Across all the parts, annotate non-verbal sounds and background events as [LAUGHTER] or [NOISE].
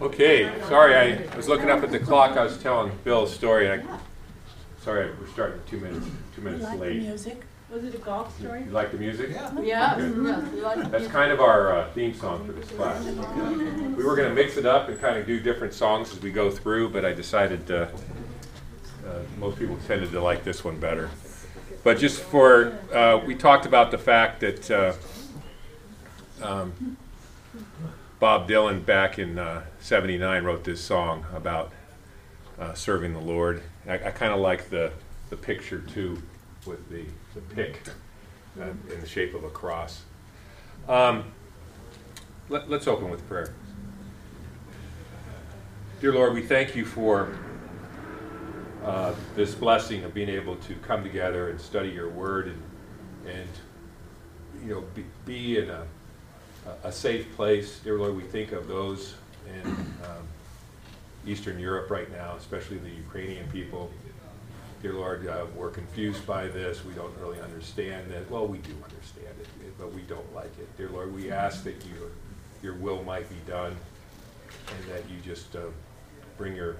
Okay, sorry, I was looking up at the clock. I was telling Bill a story. And I, sorry, we're starting two minutes two minutes like the late. music? Was it a golf story? You like the music? Yeah. Yeah, Good. yes, like That's kind of our uh, theme song for this class. We were going to mix it up and kind of do different songs as we go through, but I decided uh, uh, most people tended to like this one better. But just for, uh, we talked about the fact that uh, um, Bob Dylan back in uh, 79 wrote this song about uh, serving the Lord. I, I kind of like the, the picture too with the, the pick uh, in the shape of a cross. Um, let, us open with prayer. Dear Lord, we thank you for uh, this blessing of being able to come together and study your word and, and you know, be, be in a, a safe place. Dear Lord, we think of those in um, Eastern Europe right now, especially the Ukrainian people. Dear Lord, uh, we're confused by this. We don't really understand it. Well, we do understand it, but we don't like it. Dear Lord, we ask that your, your will might be done and that you just uh, bring your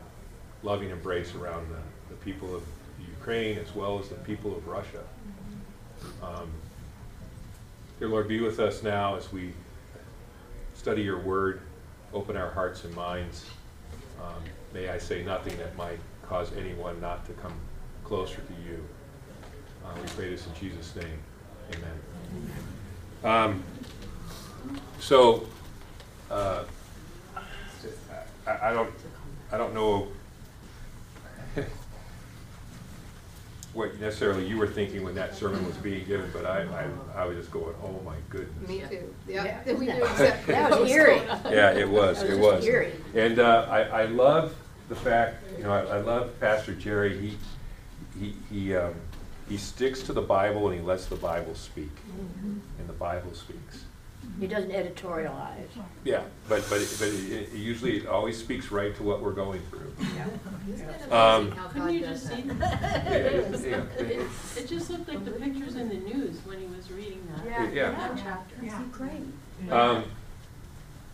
loving embrace around the, the people of Ukraine as well as the people of Russia. Um, dear Lord, be with us now as we study your word, open our hearts and minds. Um, may I say nothing that might cause anyone not to come closer to you. Uh, we pray this in Jesus' name. Amen. Um, so, uh, I, I don't, I don't know [LAUGHS] what necessarily you were thinking when that sermon was being given, but I, I, I was just going, oh my goodness. Me too. Yeah. Yeah, we knew [LAUGHS] exactly. That was eerie. Yeah, it was, That it was was. eerie. And uh, I, I love the fact, you know, I, I love Pastor Jerry. He, he, he, um, he sticks to the Bible and he lets the Bible speak. And the Bible speaks. He doesn't editorialize. Yeah, but, but, it- but it, it usually, it always speaks right to what we're going through. Isn't it Um, Couldn't you just see that? that? It is, yeah. It, it just looked like the pictures in the news when he was reading that. Yeah, Yeah. that chapter. Is he great? Um,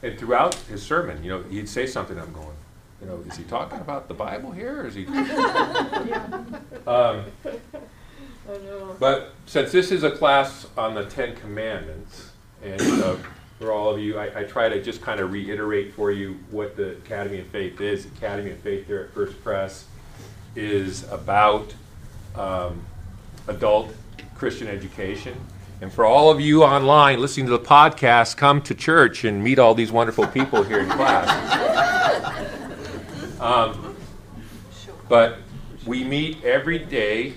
and throughout his sermon, you know, he'd say something, I'm going, you know, is he talking about the Bible here, or is he? [LAUGHS] Um, I know. But since this is a class on the Ten Commandments, and uh, for all of you, I, I try to just kind of reiterate for you what the Academy of Faith is. Academy of Faith here at First Pres is about um, adult Christian education. And for all of you online listening to the podcast, come to church and meet all these wonderful people here in class. [LAUGHS] Um, but we meet every day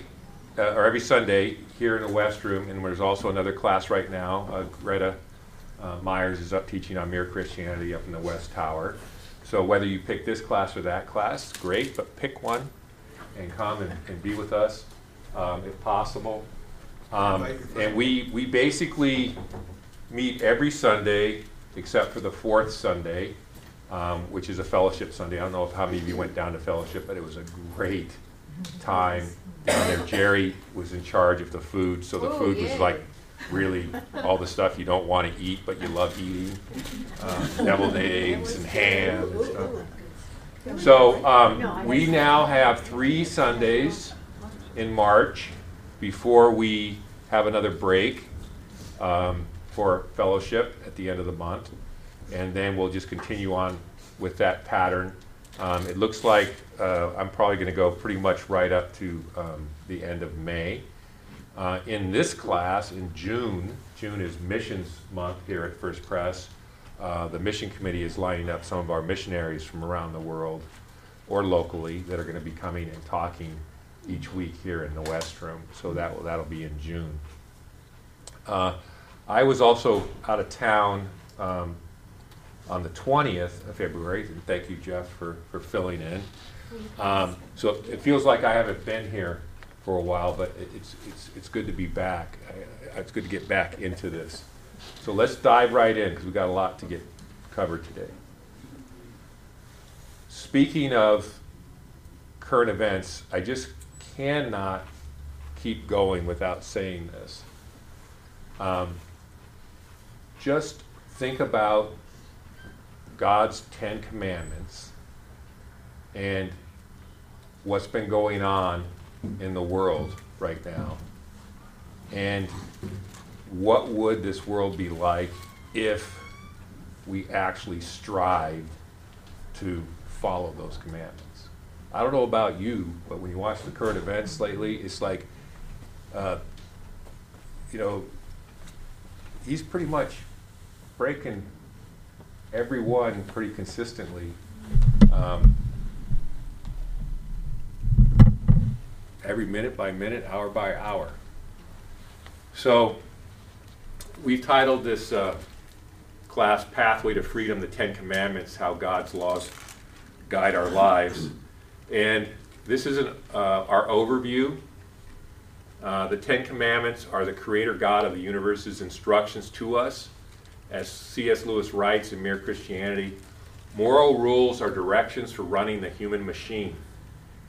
uh, or every Sunday here in the West Room, and there's also another class right now. Uh, Greta uh, Myers is up teaching on Mere Christianity up in the West Tower. So whether you pick this class or that class, great, but pick one and come and, and be with us um, if possible. Um, Invite your friends. and we, we basically meet every Sunday except for the fourth Sunday, um, which is a fellowship Sunday. I don't know if how many of you went down to fellowship, but it was a great [LAUGHS] time down there. Jerry was in charge of the food, so the Oh, food was yay. like really all the stuff you don't want to eat, but you love eating. Um, deviled eggs and ham and stuff. So um, we now have three Sundays in March before we have another break um, for fellowship at the end of the month. And then we'll just continue on with that pattern. Um, It looks like uh, I'm probably going to go pretty much right up to um, the end of May. Uh, In this class, in June, June is Missions Month here at First Pres. Uh, The Mission Committee is lining up some of our missionaries from around the world or locally that are going to be coming and talking each week here in the West Room. So that will, that'll be in June. Uh, I was also out of town um, on the 20th of February, and thank you, Jeff, for, for filling in. Um, So it feels like I haven't been here for a while, but it- it's, it's, it's good to be back. I- It's good to get back into this. So let's dive right in, because we've got a lot to get covered today. Speaking of current events, I just cannot keep going without saying this. Um, just think about God's Ten Commandments and what's been going on in the world right now. And what would this world be like if we actually strived to follow those commandments? I don't know about you, but when you watch the current events lately, it's like, uh, you know, he's pretty much breaking every one pretty consistently. Um, every minute by minute, hour by hour. So, we've titled this uh, class Pathway to Freedom The Ten Commandments How God's Laws Guide Our Lives. And this is an, uh, our overview. Uh, the Ten Commandments are the Creator God of the universe's instructions to us. As C.S. Lewis writes in Mere Christianity, moral rules are directions for running the human machine.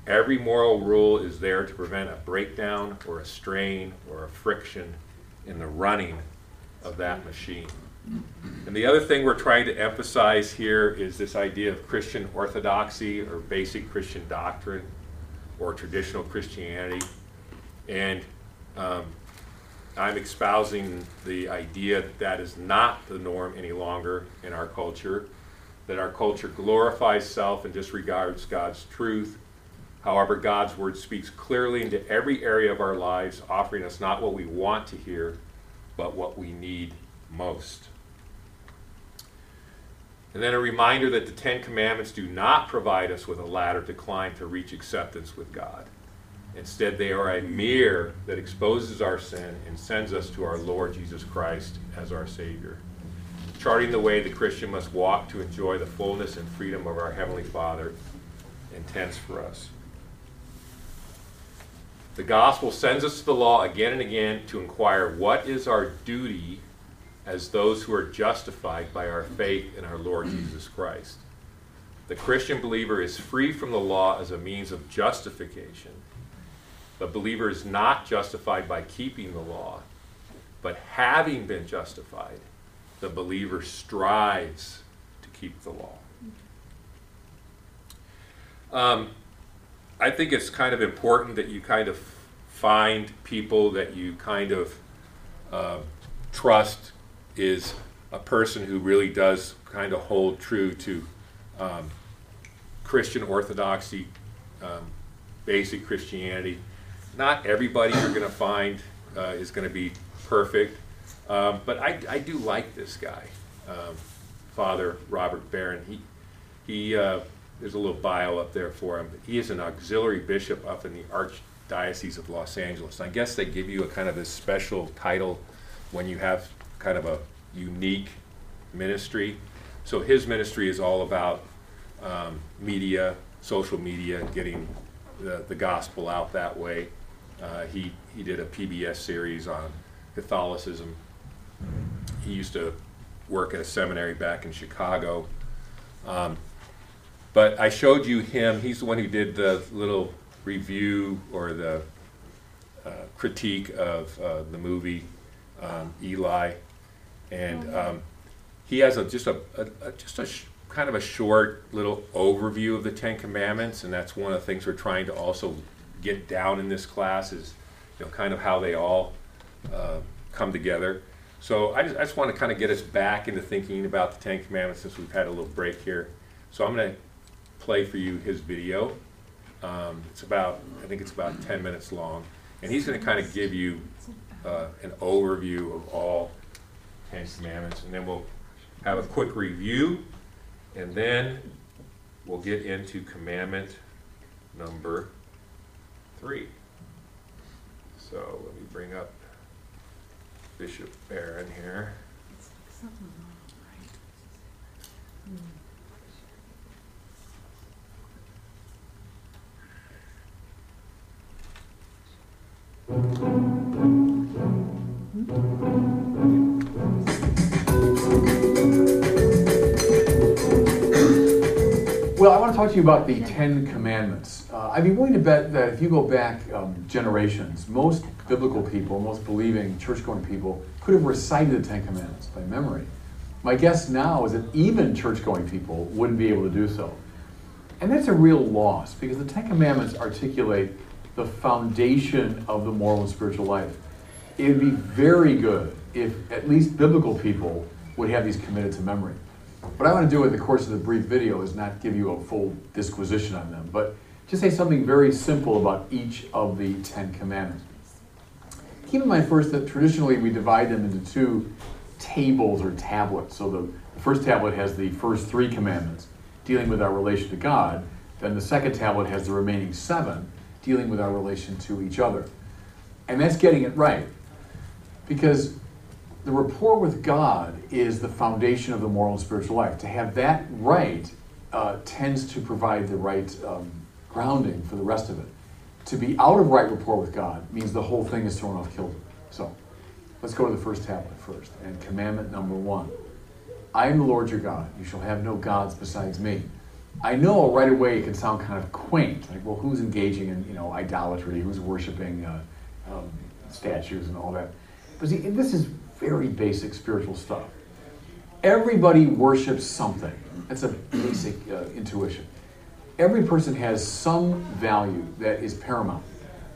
Every moral rule is there to prevent a breakdown or a strain or a friction in the running of that machine. And the other thing we're trying to emphasize here is this idea of Christian orthodoxy or basic Christian doctrine or traditional Christianity. And um, I'm espousing the idea that that is not the norm any longer in our culture, that our culture glorifies self and disregards God's truth. However, God's word speaks clearly into every area of our lives, offering us not what we want to hear, but what we need most. And then a reminder that the Ten Commandments do not provide us with a ladder to climb to reach acceptance with God. Instead, they are a mirror that exposes our sin and sends us to our Lord Jesus Christ as our Savior, charting the way the Christian must walk to enjoy the fullness and freedom of our Heavenly Father intends for us. The gospel sends us to the law again and again to inquire what is our duty as those who are justified by our faith in our Lord Jesus Christ. The Christian believer is free from the law as a means of justification. The believer is not justified by keeping the law, but having been justified, the believer strives to keep the law. Um, I think it's kind of important that you kind of find people that you kind of uh, trust is a person who really does kind of hold true to um, Christian orthodoxy, um, basic Christianity. Not everybody you're going to find uh, is going to be perfect, um, but I, I do like this guy, um, Father Robert Barron. He, he uh, there's a little bio up there for him. He is an auxiliary bishop up in the Archdiocese of Los Angeles. I guess they give you a kind of this special title when you have kind of a unique ministry. So his ministry is all about um, media, social media, getting the, the gospel out that way. Uh, he, he did a PBS series on Catholicism. He used to work at a seminary back in Chicago. Um, but I showed you him. He's the one who did the little review or the uh, critique of uh, the movie um, Eli, and um, he has a just a, a, a just a sh- kind of a short little overview of the Ten Commandments, and that's one of the things we're trying to also get down in this class is you know kind of how they all uh, come together. So I just, I just want to kind of get us back into thinking about the Ten Commandments since we've had a little break here. So I'm going to play for you his video. Um, it's about, I think it's about 10 minutes long. And he's going to kind of give you uh, an overview of all Ten Commandments. And then we'll have a quick review. And then we'll get into commandment number three. So let me bring up Bishop Barron here. Well, I want to talk to you about the Ten Commandments. Uh, I'd be willing to bet that if you go back um, generations, most biblical people, most believing church going people could have recited the Ten Commandments by memory. My guess now is that even church-going people wouldn't be able to do so. And that's a real loss because the Ten Commandments articulate the foundation of the moral and spiritual life. It would be very good if at least biblical people would have these committed to memory. What I want to do in the course of the brief video is not give you a full disquisition on them, but just say something very simple about each of the Ten Commandments. Keep in mind first that traditionally we divide them into two tables or tablets. So the, the first tablet has the first three commandments dealing with our relation to God. Then the second tablet has the remaining seven dealing with our relation to each other. And that's getting it right. Because the rapport with God is the foundation of the moral and spiritual life. To have that right uh, tends to provide the right um, grounding for the rest of it. To be out of right rapport with God means the whole thing is thrown off kilter. So let's go to the first tablet first. And commandment number one I am the Lord your God. You shall have no gods besides me. I know right away it can sound kind of quaint. Like, well, who's engaging in you know idolatry? Who's worshiping uh, um, statues and all that? But see, this is very basic spiritual stuff. Everybody worships something. That's a basic uh, intuition. Every person has some value that is paramount,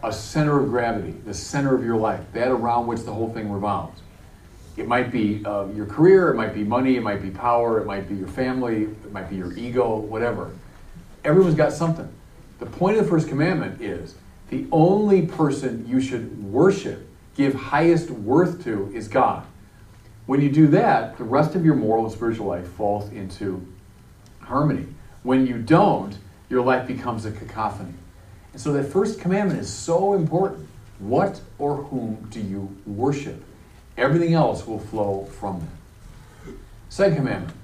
a center of gravity, the center of your life, that around which the whole thing revolves. It might be uh, your career, it might be money, it might be power, it might be your family, it might be your ego, whatever. Everyone's got something. The point of the first commandment is the only person you should worship, give highest worth to, is God. When you do that, the rest of your moral and spiritual life falls into harmony. When you don't, your life becomes a cacophony. And so that first commandment is so important. What or whom do you worship? Everything else will flow from that. Second commandment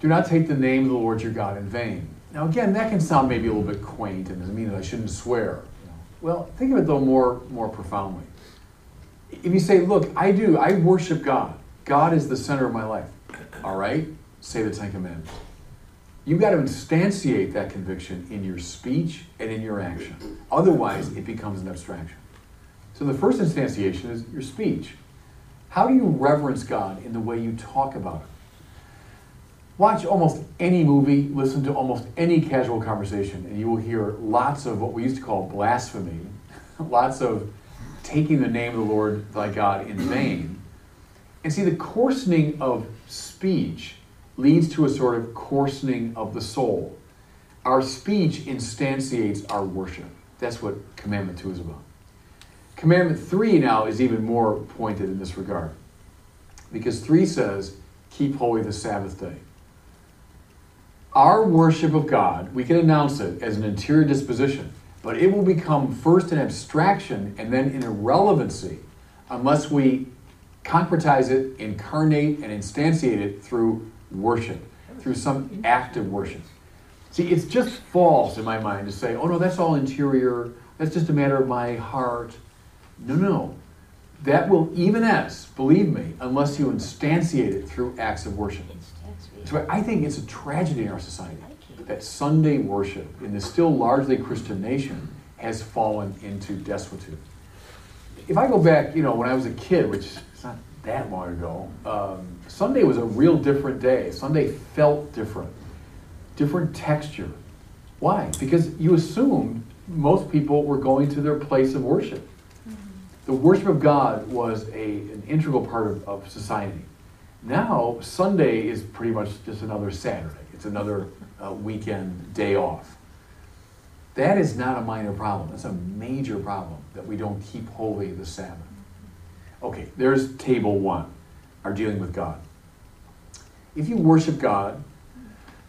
do not take the name of the Lord your God in vain. Now, again, that can sound maybe a little bit quaint and doesn't mean that I shouldn't swear. Well, think of it though more, more profoundly. If you say, Look, I do, I worship God, God is the center of my life, all right? Say the Ten Commandments. You've got to instantiate that conviction in your speech and in your action. Otherwise, it becomes an abstraction. So the first instantiation is your speech. How do you reverence God in the way you talk about Him? Watch almost any movie, listen to almost any casual conversation, and you will hear lots of what we used to call blasphemy, [LAUGHS] lots of taking the name of the Lord thy God in vain. And see, the coarsening of speech leads to a sort of coarsening of the soul. Our speech instantiates our worship. That's what Commandment 2 is about. Commandment 3 now is even more pointed in this regard. Because 3 says, Keep holy the Sabbath day. Our worship of God, we can announce it as an interior disposition, but it will become first an abstraction and then an irrelevancy unless we concretize it, incarnate, and instantiate it through worship, through some act of worship. See, it's just false in my mind to say, oh no, that's all interior, that's just a matter of my heart. No, no. That will even as, believe me, unless you instantiate it through acts of worship. So I think it's a tragedy in our society that Sunday worship in this still largely Christian nation has fallen into desuetude. If I go back, you know, when I was a kid, which that long ago, um, Sunday was a real different day. Sunday felt different, different texture. Why? Because you assumed most people were going to their place of worship. The worship of God was a, an integral part of, of society. Now, Sunday is pretty much just another Saturday. It's another uh, weekend day off. That is not a minor problem. That's a major problem that we don't keep holy the Sabbath. Okay, there's table one, our dealing with God. If you worship God,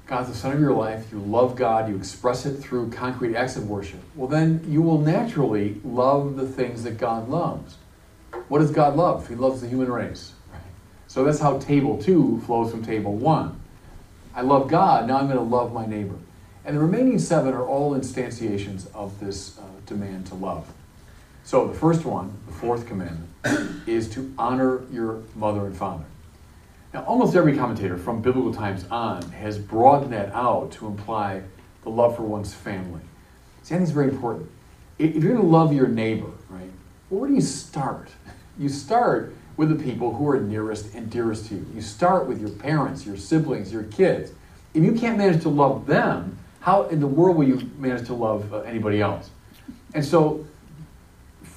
God's the center of your life, you love God, you express it through concrete acts of worship, well, then you will naturally love the things that God loves. What does God love? He loves the human race. So that's how table two flows from table one. I love God, now I'm going to love my neighbor. And the remaining seven are all instantiations of this uh, demand to love. So the first one, the fourth commandment, [COUGHS] is to honor your mother and father. Now, almost every commentator from biblical times on has broadened that out to imply the love for one's family. See, I think it's very important. If you're going to love your neighbor, right, well, where do you start? [LAUGHS] You start with the people who are nearest and dearest to you. You start with your parents, your siblings, your kids. If you can't manage to love them, how in the world will you manage to love uh, anybody else? And so,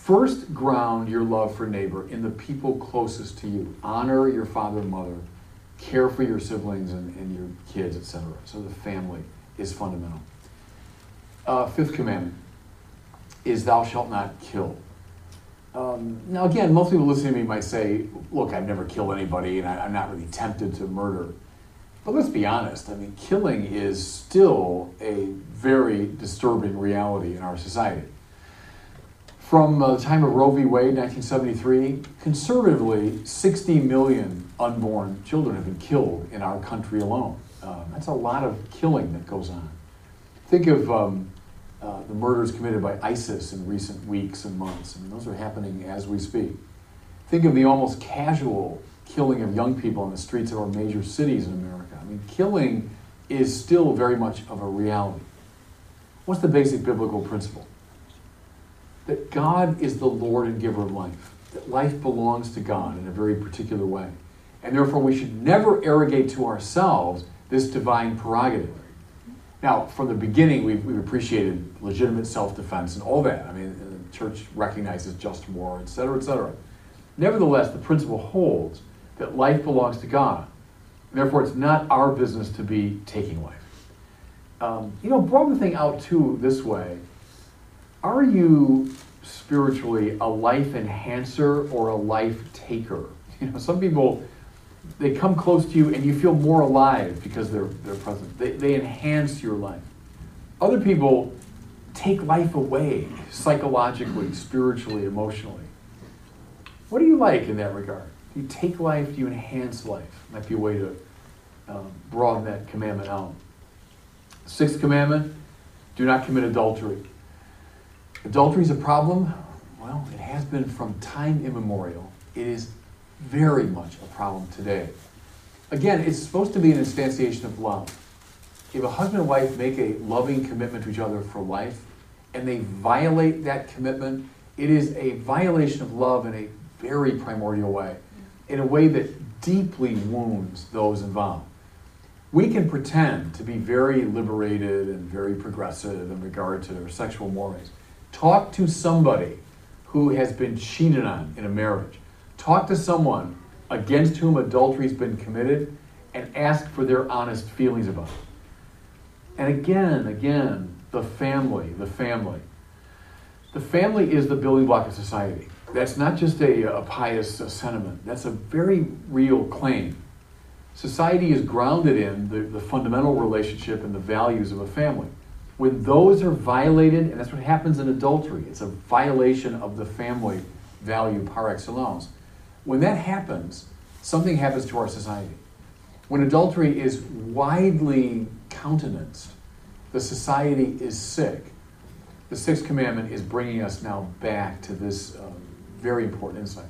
first ground your love for neighbor in the people closest to you. Honor your father and mother, care for your siblings and, and your kids, etc. So the family is fundamental. Uh, fifth commandment is thou shalt not kill. Um, now, again, most people listening to me might say, look, I've never killed anybody and I, I'm not really tempted to murder. But let's be honest, I mean, killing is still a very disturbing reality in our society. From uh, the time of Roe v. Wade, 1973, conservatively, 60 million unborn children have been killed in our country alone. Um, that's a lot of killing that goes on. Think of um, uh, the murders committed by ISIS in recent weeks and months. I mean, those are happening as we speak. Think of the almost casual killing of young people on the streets of our major cities in America. I mean, killing is still very much of a reality. What's the basic biblical principle? That God is the Lord and giver of life, that life belongs to God in a very particular way. And therefore, we should never arrogate to ourselves this divine prerogative. Now, from the beginning, we've, we've appreciated legitimate self defense and all that. I mean, the church recognizes just war, et cetera, et cetera. Nevertheless, the principle holds that life belongs to God. Therefore, it's not our business to be taking life. Um, you know, broaden the thing out too this way. Are you spiritually a life enhancer or a life taker? [LAUGHS] You know, some people they come close to you and you feel more alive because they're they're present. They, they enhance your life. Other people take life away psychologically, spiritually, emotionally. What do you like in that regard? Do you take life? Do you enhance life? Might be a way to um, broaden that commandment out. Sixth commandment: Do not commit adultery. Adultery is a problem. Well, it has been from time immemorial. It is very much a problem today. Again, it's supposed to be an instantiation of love. If a husband and wife make a loving commitment to each other for life and they violate that commitment, it is a violation of love in a very primordial way, in a way that deeply wounds those involved. We can pretend to be very liberated and very progressive in regard to sexual mores. Talk to somebody who has been cheated on in a marriage Talk to someone against whom adultery has been committed and ask for their honest feelings about it. And again, again, the family, the family. The family is the building block of society. That's not just a, a pious uh, sentiment, that's a very real claim. Society is grounded in the, the fundamental relationship and the values of a family. When those are violated, and that's what happens in adultery, it's a violation of the family value par excellence when that happens, something happens to our society. When adultery is widely countenanced, the society is sick. The sixth commandment is bringing us now back to this um, very important insight.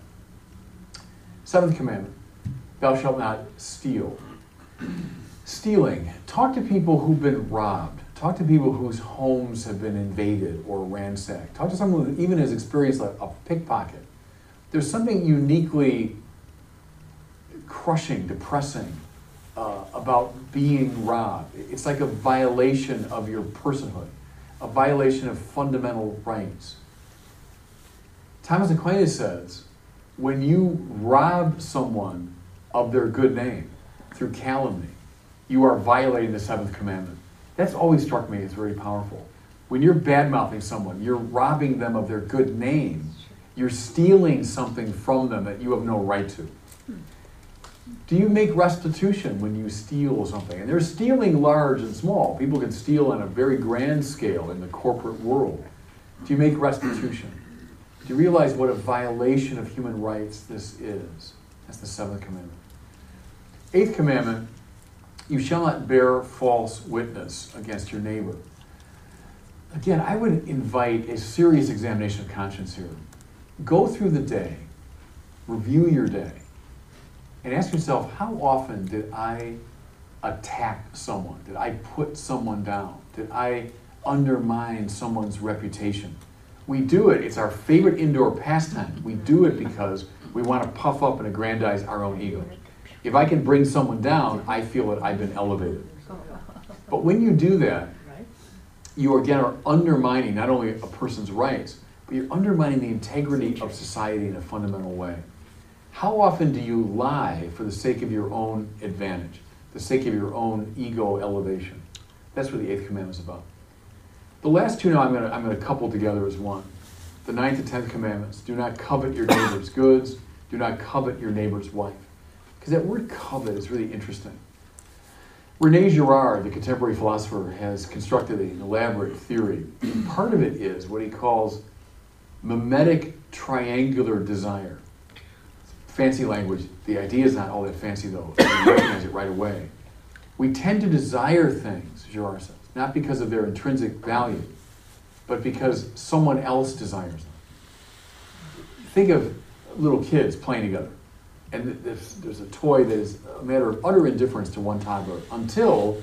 Seventh commandment Thou shalt not steal. Stealing. Talk to people who've been robbed. Talk to people whose homes have been invaded or ransacked. Talk to someone who even has experienced a, a pickpocket there's something uniquely crushing, depressing uh, about being robbed. It's like a violation of your personhood, a violation of fundamental rights. Thomas Aquinas says when you rob someone of their good name through calumny, you are violating the seventh commandment. That's always struck me as very powerful. When you're bad mouthing someone, you're robbing them of their good name you're stealing something from them that you have no right to. Do you make restitution when you steal something? And they're stealing large and small. People can steal on a very grand scale in the corporate world. Do you make restitution? Do you realize what a violation of human rights this is? That's the seventh commandment. Eighth commandment you shall not bear false witness against your neighbor. Again, I would invite a serious examination of conscience here go through the day, review your day, and ask yourself how often did I attack someone? Did I put someone down? Did I undermine someone's reputation? We do it, it's our favorite indoor pastime. We do it because we want to puff up and aggrandize our own ego. If I can bring someone down, I feel that I've been elevated. But when you do that, you again are undermining not only a person's rights, but you're undermining the integrity of society in a fundamental way. How often do you lie for the sake of your own advantage, the sake of your own ego elevation? That's what the eighth commandment is about. The last two now I'm gonna, I'm gonna couple together as one. The ninth and tenth commandments. Do not covet your neighbor's goods. Do not covet your neighbor's wife. Because that word covet is really interesting. Rene Girard, the contemporary philosopher, has constructed an elaborate theory. [CLEARS THROAT] Part of it is what he calls mimetic triangular desire. Fancy language. The idea is not all that fancy, though. You recognize it right away. We tend to desire things, Girard says, not because of their intrinsic value, but because someone else desires them. Think of little kids playing together and there's, there's a toy that is a matter of utter indifference to one toddler until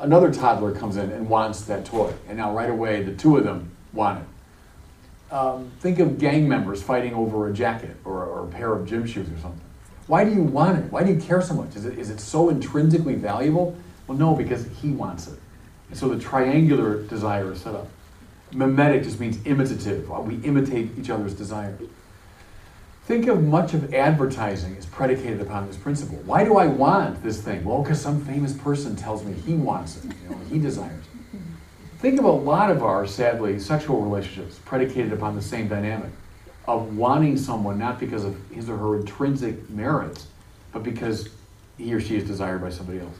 another toddler comes in and wants that toy. And now, right away, the two of them want it. Um, think of gang members fighting over a jacket or, or a pair of gym shoes or something. Why do you want it? Why do you care so much? Is it, is it so intrinsically valuable? Well, no, because he wants it. And so the triangular desire is set up. Mimetic just means imitative. We imitate each other's desires. Think of much of advertising as predicated upon this principle. Why do I want this thing? Well, because some famous person tells me he wants it, you know, he desires it. Think of a lot of our, sadly, sexual relationships predicated upon the same dynamic of wanting someone not because of his or her intrinsic merits, but because he or she is desired by somebody else.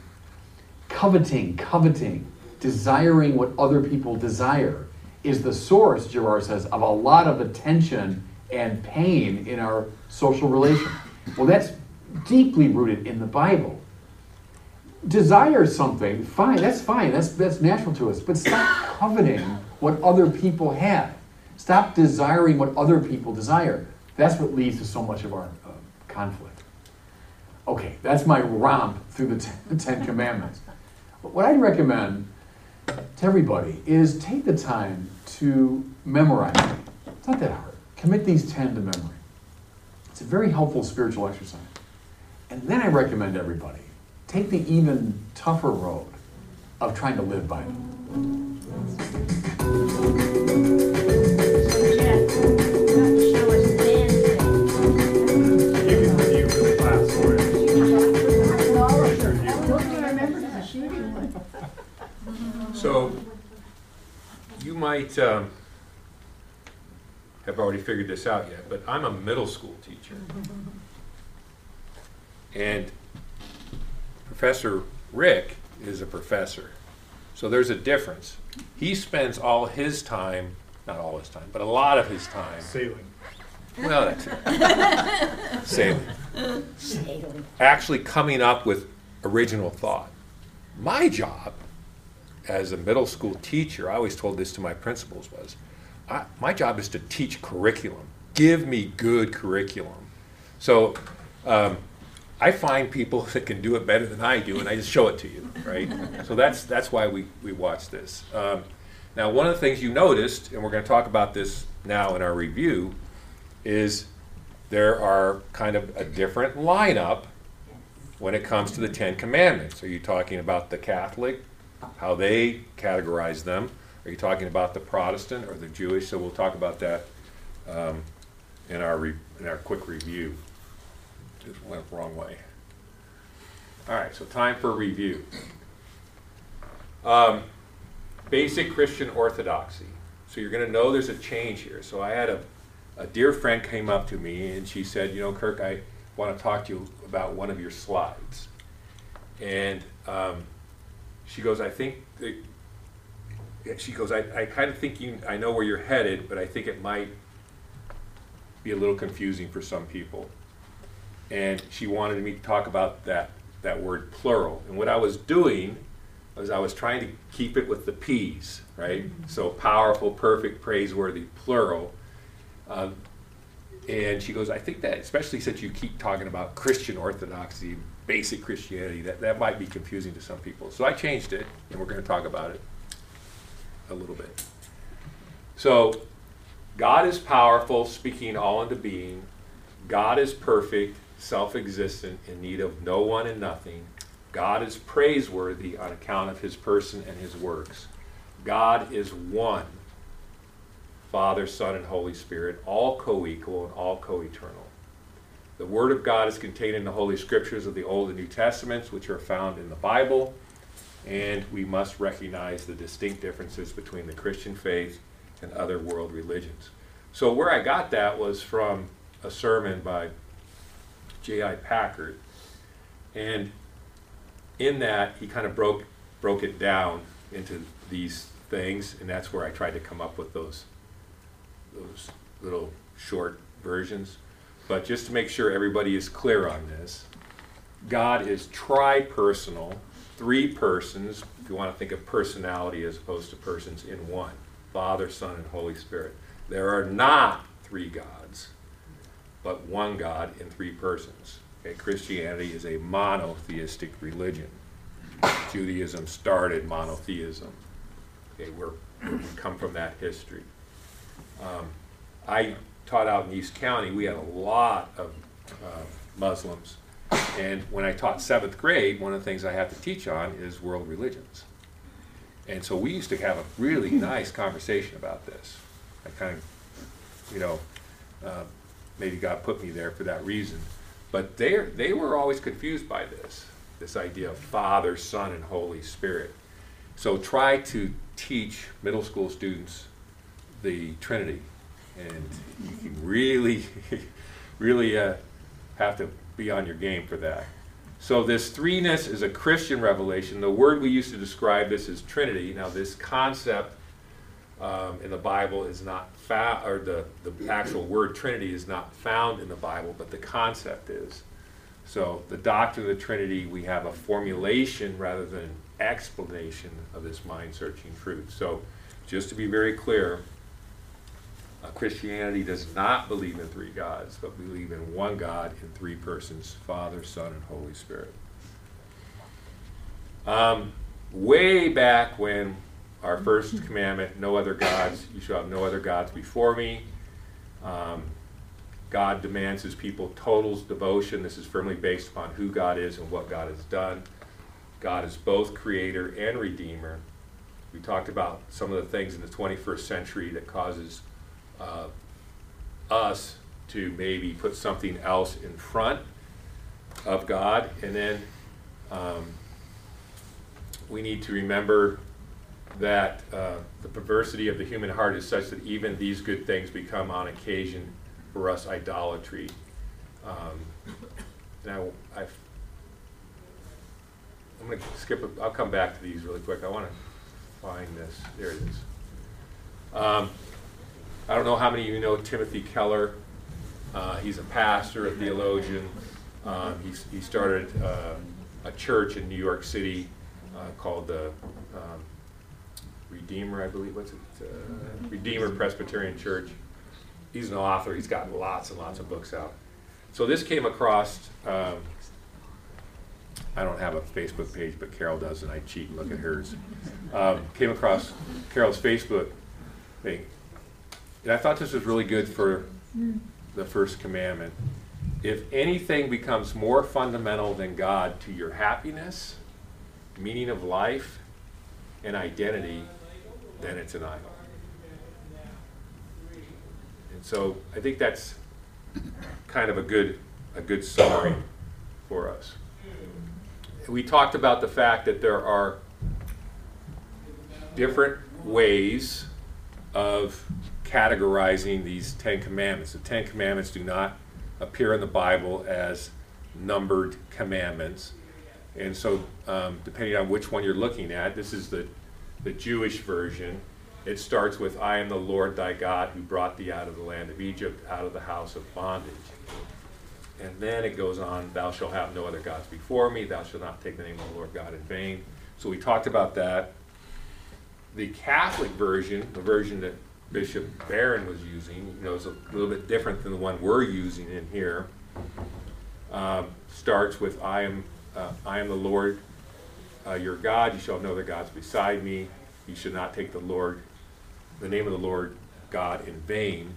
Coveting, coveting, desiring what other people desire is the source, Girard says, of a lot of attention and pain in our social relation. Well, that's deeply rooted in the Bible. Desire something, fine, that's fine, that's, that's natural to us, but stop coveting what other people have. Stop desiring what other people desire. That's what leads to so much of our uh, conflict. Okay, that's my romp through the ten, the ten Commandments. What I'd recommend to everybody is take the time to memorize it. It's not that hard. Commit these 10 to memory. It's a very helpful spiritual exercise. And then I recommend everybody take the even tougher road of trying to live by them. So you might um, have already figured this out yet, but I'm a middle school teacher. And Professor Rick is a professor. So there's a difference. He spends all his time, not all his time, but a lot of his time, Sailing. well, that's it. Sailing. Sailing. actually coming up with original thought. My job as a middle school teacher, I always told this to my principals, was I, my job is to teach curriculum. Give me good curriculum. So um, I find people [LAUGHS] that can do it better than I do, and I just show it to you, right? so that's that's why we, we watch this. Um, now, one of the things you noticed, and we're going to talk about this now in our review, is there are kind of a different lineup when it comes to the Ten Commandments. Are you talking about the Catholic, how they categorize them? Are you talking about the Protestant or the Jewish? So we'll talk about that um, in our re- in our quick review. Just went the wrong way. All right, so time for review. Um, basic Christian orthodoxy. So you're going to know there's a change here. So I had a, a dear friend came up to me and she said, you know, Kirk, I want to talk to you about one of your slides. And um, she goes, I think yeah, she goes, I, I kind of think you, I know where you're headed, but I think it might be a little confusing for some people. And she wanted me to talk about that, that word plural. And what I was doing was I was trying to keep it with the P's, right? So powerful, perfect, praiseworthy, plural. Um, and she goes, I think that, especially since you keep talking about Christian orthodoxy, basic Christianity, that, that might be confusing to some people. So I changed it, and we're going to talk about it a little bit. So, God is powerful, speaking all into being. God is perfect, self existent, in need of no one and nothing. God is praiseworthy on account of his person and his works. God is one Father, Son, and Holy Spirit, all co equal and all co eternal. The Word of God is contained in the Holy Scriptures of the Old and New Testaments, which are found in the Bible, and we must recognize the distinct differences between the Christian faith and other world religions. So, where I got that was from a sermon by J.I. Packer, and in that he kind of broke broke it down into these things, and that's where I tried to come up with those those little short versions. But just to make sure everybody is clear on this, God is tri-personal, three persons, if you want to think of personality as opposed to persons in one Father, Son, and Holy Spirit. There are not three gods, but one God in three persons. Okay, Christianity is a monotheistic religion. Judaism started monotheism. Okay, we're, we come from that history. Um, I taught out in East County. We had a lot of uh, Muslims, and when I taught seventh grade, one of the things I have to teach on is world religions. And so we used to have a really [LAUGHS] nice conversation about this. I kind of, you know, uh, maybe God put me there for that reason. But they they were always confused by this, this idea of Father, Son, and Holy Spirit. So try to teach middle school students the Trinity, and you can really, [LAUGHS] really uh, have to be on your game for that. So this threeness is a Christian revelation. The word we use to describe this is Trinity. Now this concept um, in the Bible is not found, or the, the actual word Trinity is not found in the Bible, but the concept is. So the doctrine of the Trinity, we have a formulation rather than an explanation of this mind-searching truth. So just to be very clear, uh, Christianity does not believe in three gods, but believe in one God in three persons, Father, Son, and Holy Spirit. Um, way back when our first commandment, no other gods, you shall have no other gods before me. Um, God demands his people total devotion. This is firmly based upon who God is and what God has done. God is both creator and redeemer. We talked about some of the things in the 21st century that causes uh, us to maybe put something else in front of God. And then um, we need to remember that uh, the perversity of the human heart is such that even these good things become on occasion for us idolatry. Um, now, I've, I'm going to skip, I'll come back to these really quick. I want to find this. There it is. Um, I don't know how many of you know Timothy Keller. Uh, he's a pastor, a theologian. Um, he's, he started uh, a church in New York City uh, called the um, Redeemer, I believe. What's it? Uh, Redeemer Presbyterian Church. He's an author. He's got lots and lots of books out. So this came across. Um, I don't have a Facebook page, but Carol does, and I cheat and look at hers. Um, came across Carol's Facebook thing, and I thought this was really good for mm. the first commandment. If anything becomes more fundamental than God to your happiness, meaning of life, and identity, then it's an idol. And so I think that's kind of a good a good summary for us. We talked about the fact that there are different ways of categorizing these Ten Commandments. The Ten Commandments do not appear in the Bible as numbered commandments. And so, um, depending on which one you're looking at, this is the, the Jewish version. It starts with, I am the Lord thy God who brought thee out of the land of Egypt, out of the house of bondage. And then it goes on, thou shalt have no other gods before me, thou shalt not take the name of the Lord God in vain. So we talked about that. The Catholic version, the version that Bishop Barron was using, you know, is a little bit different than the one we're using in here. Um, starts with, I am, uh, I am the Lord uh, your God, you shall no other gods beside me. You should not take the Lord, the name of the Lord God in vain.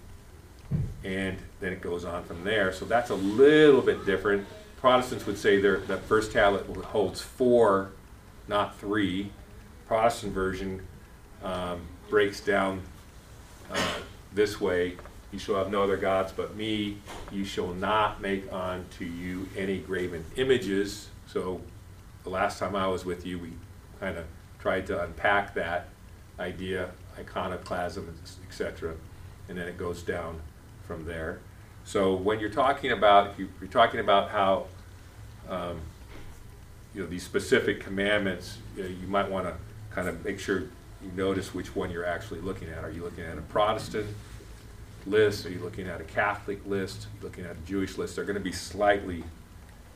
And then it goes on from there. So that's a little bit different. Protestants would say their, that first tablet holds four, not three. Protestant version um, breaks down this way You shall have no other gods but me. You shall not make unto you any graven images. So the last time I was with you, we kind of tried to unpack that idea, iconoclasm, etc. And then it goes down from there. So when you're talking about, you're talking about how, um, you know, these specific commandments, you, know, you might want to kind of make sure you notice which one you're actually looking at. Are you looking at a Protestant list? Are you looking at a Catholic list? Are you looking at a Jewish list? They're going to be slightly,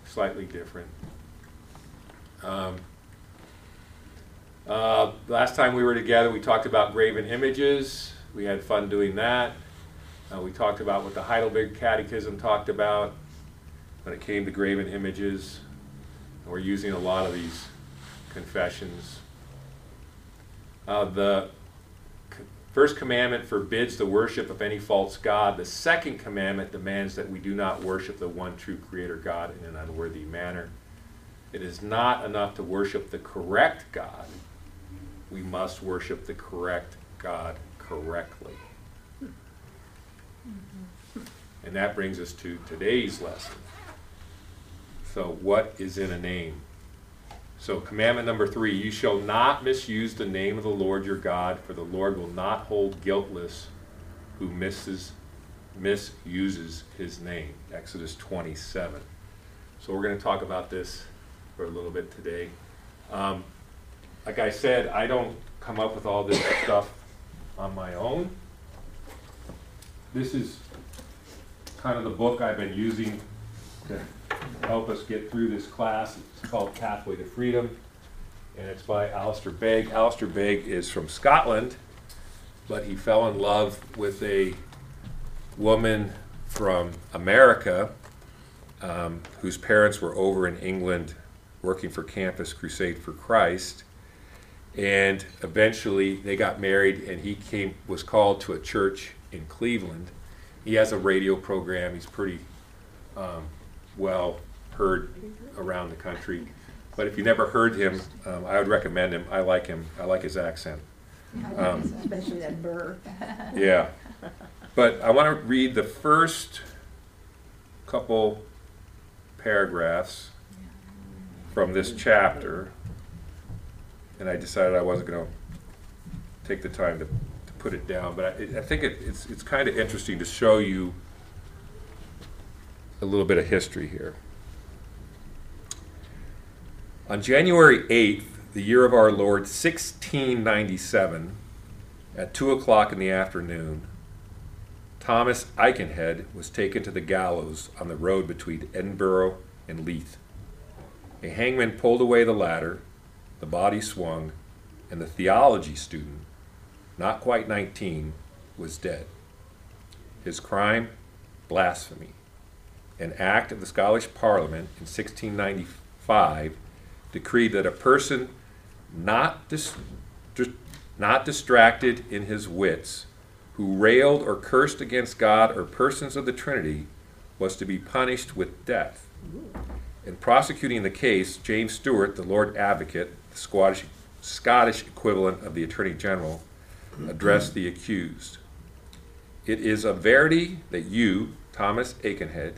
slightly different. Um, uh, last time we were together, we talked about graven images. We had fun doing that. Uh, we talked about what the Heidelberg Catechism talked about when it came to graven images. We're using a lot of these confessions. Uh, the first commandment forbids the worship of any false god. The second commandment demands that we do not worship the one true Creator God in an unworthy manner. It is not enough to worship the correct God. We must worship the correct God correctly. And that brings us to today's lesson. So, what is in a name? So, commandment number three you shall not misuse the name of the Lord your God, for the Lord will not hold guiltless who misses, misuses his name. Exodus 27. So, we're going to talk about this for a little bit today. Um, like I said, I don't come up with all this stuff on my own. This is kind of the book I've been using to help us get through this class. It's called Pathway to Freedom, and it's by Alistair Begg. Alistair Begg is from Scotland, but he fell in love with a woman from America um, whose parents were over in England working for Campus Crusade for Christ. And eventually they got married, and he came was called to a church in Cleveland. He has a radio program. He's pretty um, well heard around the country. But if you never heard him, um, I would recommend him. I like him. I like his accent. Um, Especially that burr. yeah. But I want to read the first couple paragraphs from this chapter. And I decided I wasn't going to take the time to, to put it down. But I, I think it, it's, it's kind of interesting to show you a little bit of history here. On January 8th, the year of our Lord 1697, at 2 o'clock in the afternoon, Thomas Aikenhead was taken to the gallows on the road between Edinburgh and Leith. A hangman pulled away the ladder, the body swung, and the theology student, not quite 19, was dead. His crime? Blasphemy. An act of the Scottish Parliament in 1695 decreed that a person not, dis- not distracted in his wits, who railed or cursed against God or persons of the Trinity, was to be punished with death. In prosecuting the case, James Stewart, the Lord Advocate, the Scottish, Scottish equivalent of the Attorney General, addressed the accused. It is a verity that you, Thomas Aikenhead,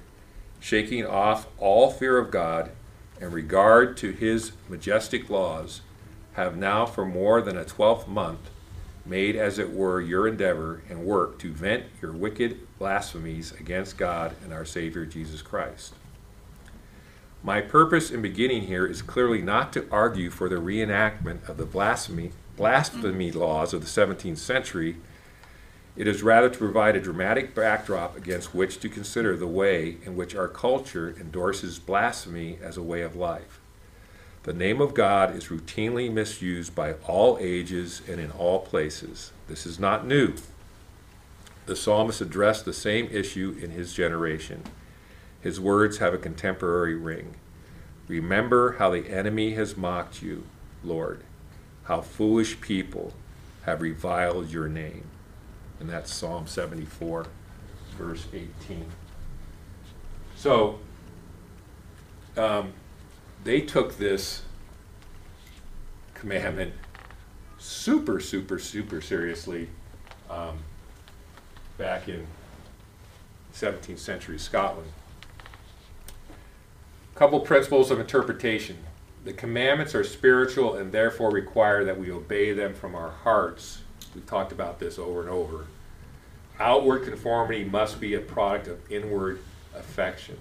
shaking off all fear of God and regard to his majestic laws, have now for more than a twelfth month made as it were your endeavor and work to vent your wicked blasphemies against God and our Savior Jesus Christ. My purpose in beginning here is clearly not to argue for the reenactment of the blasphemy, blasphemy laws of the 17th century. It is rather to provide a dramatic backdrop against which to consider the way in which our culture endorses blasphemy as a way of life. The name of God is routinely misused by all ages and in all places. This is not new. The psalmist addressed the same issue in his generation. His words have a contemporary ring. Remember how the enemy has mocked you, Lord, how foolish people have reviled your name. And that's Psalm 74, verse 18. So, um, they took this commandment super, super, super seriously um, back in 17th century Scotland. Couple principles of interpretation. The commandments are spiritual and therefore require that we obey them from our hearts. We've talked about this over and over. Outward conformity must be a product of inward affection.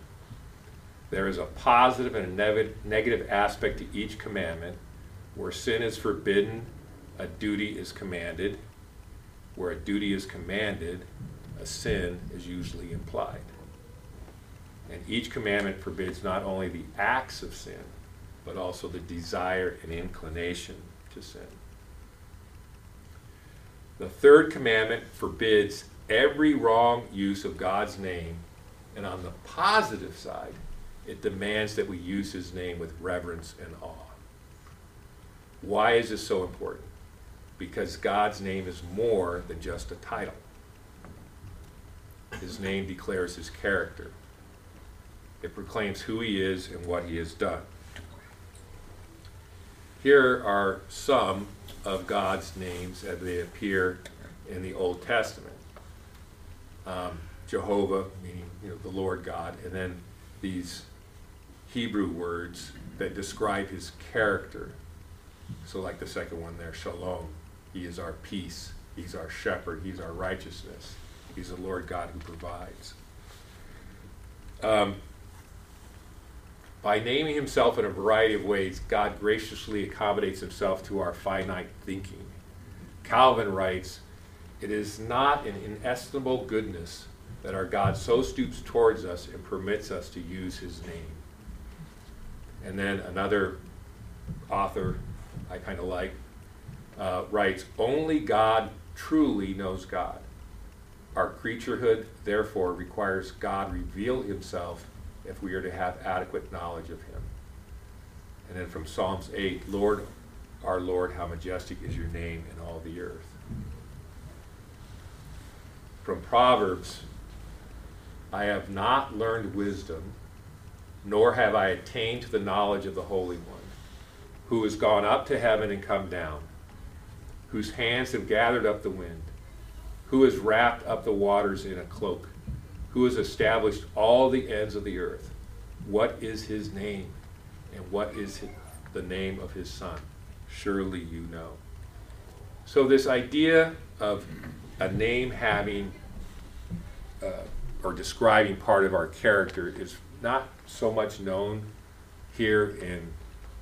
There is a positive and a negative aspect to each commandment. Where sin is forbidden, a duty is commanded. Where a duty is commanded, a sin is usually implied. And each commandment forbids not only the acts of sin, but also the desire and inclination to sin. The third commandment forbids every wrong use of God's name, and on the positive side, it demands that we use his name with reverence and awe. Why is this so important? Because God's name is more than just a title. His name declares his character. It proclaims who he is and what he has done. Here are some of God's names as they appear in the Old Testament. Um, Jehovah, meaning you know the Lord God, and then these Hebrew words that describe his character. So, like the second one there, Shalom. He is our peace. He's our shepherd. He's our righteousness. He's the Lord God who provides. Um, by naming himself in a variety of ways, God graciously accommodates himself to our finite thinking. Calvin writes, It is not an inestimable goodness that our God so stoops towards us and permits us to use his name. And then another author I kind of like uh, writes, Only God truly knows God. Our creaturehood, therefore, requires God reveal himself if we are to have adequate knowledge of him. And then from Psalms 8, Lord, our Lord, how majestic is your name in all the earth. From Proverbs, I have not learned wisdom, nor have I attained to the knowledge of the Holy One, who has gone up to heaven and come down, whose hands have gathered up the wind, who has wrapped up the waters in a cloak, who has established all the ends of the earth. What is his name, and what is hi- the name of his son? Surely you know. So, this idea of a name having uh, or describing part of our character is not so much known here in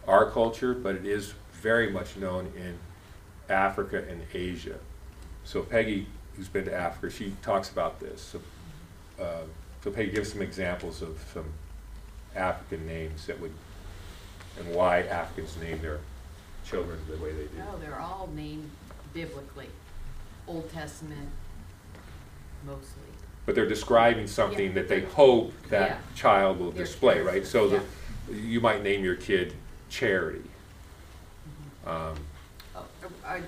our culture, but it is very much known in Africa and Asia. So Peggy, who's been to Africa, she talks about this. So, uh, so Peggy, give some examples of some African names that would, and why Africans name their children the way they do. No, they're all named biblically, Old Testament mostly. But they're describing something that they hope Yeah. that child will Their display, character, right? So yeah. the, you might name your kid Charity. Um, Oh, uh,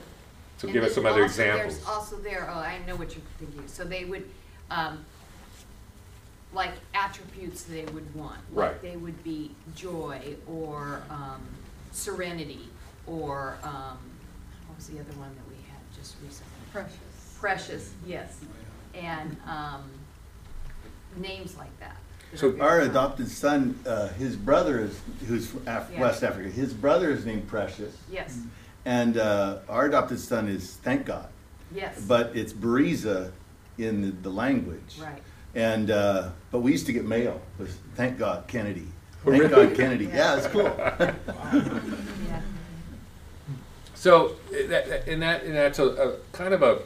So and give us then some other also examples. There's also there, oh, I know what you're thinking, so they would, um, like attributes they would want. Right. Like they would be joy, or, um, serenity, or, um, what was the other one that we had just recently? Precious. Precious, yes, and, um, names like that. that So are very Our common. adopted son, uh, his brother is, who's from Af- Yeah. West Africa, his brother is named Precious. Yes, And uh, our adopted son is Thank God. yes. But it's Bariza in the, the language. Right. And, uh, but we used to get mail with Thank God Kennedy. Oh, Thank really? God Kennedy. Yeah, it's cool. Yeah. [LAUGHS] So, eh, that, that- and that, and that's a, a kind of a,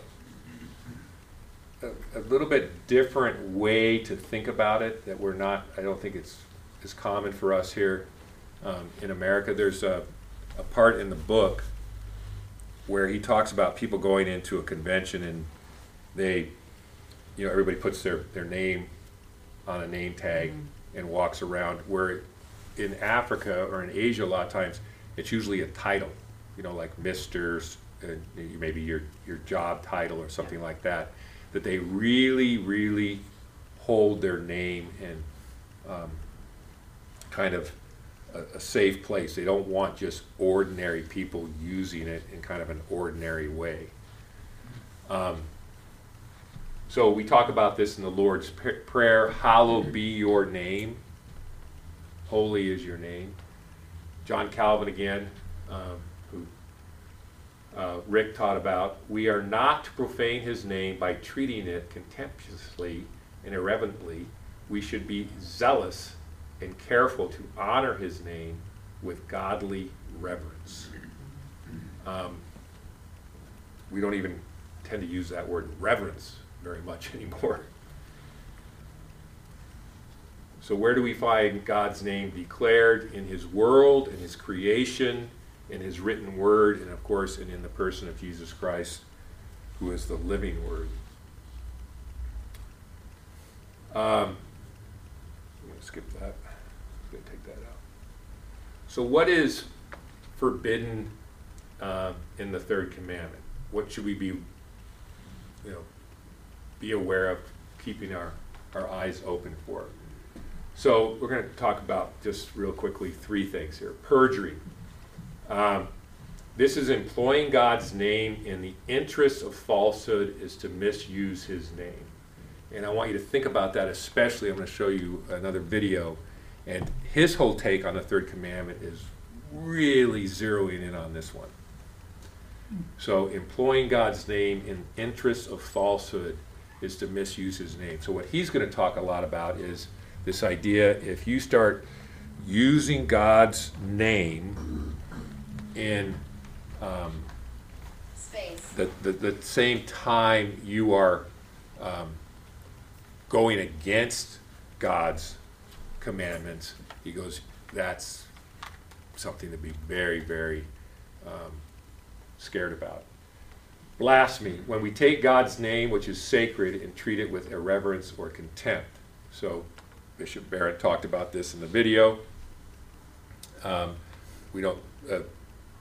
a, a little bit different way to think about it, that we're not, I don't think it's as common for us here, um, in America. There's a, a part in the book where he talks about people going into a convention and they, you know, everybody puts their, their name on a name tag and walks around, where in Africa or in Asia, a lot of times, it's usually a title, you know, like Mr., uh, maybe your, your job title or something like that, that they really, really hold their name and um, kind of a, a safe place. They don't want just ordinary people using it in kind of an ordinary way. Um, so we talk about this in the Lord's Prayer Hallowed be your name, holy is your name. John Calvin again, um, who uh, Rick taught about, we are not to profane his name by treating it contemptuously and irreverently. We should be zealous and careful to honor his name with godly reverence. Um, we don't even tend to use that word reverence very much [LAUGHS] anymore. So, where do we find God's name declared? In His world, in His creation, in His written word, and of course, and in the person of Jesus Christ, who is the living word. Um, I'm going to skip that. I'm going to take that out. So, what is forbidden um, in the third commandment? What should we be, you know, be aware of, keeping our, our eyes open for? So, we're going to talk about just real quickly three things here. Perjury. Um, this is employing God's name in the interest of falsehood is to misuse his name. And I want you to think about that, especially. I'm going to show you another video. And his whole take on the third commandment is really zeroing in on this one. So, employing God's name in interest of falsehood is to misuse his name. So, what he's going to talk a lot about is this idea if you start using God's name in um, Space. the, the, the same time you are um, going against God's commandments, he goes, that's something to be very, very um, scared about. Blasphemy, when we take God's name, which is sacred, and treat it with irreverence or contempt. So Bishop Barron talked about this in the video. Um, we don't, uh,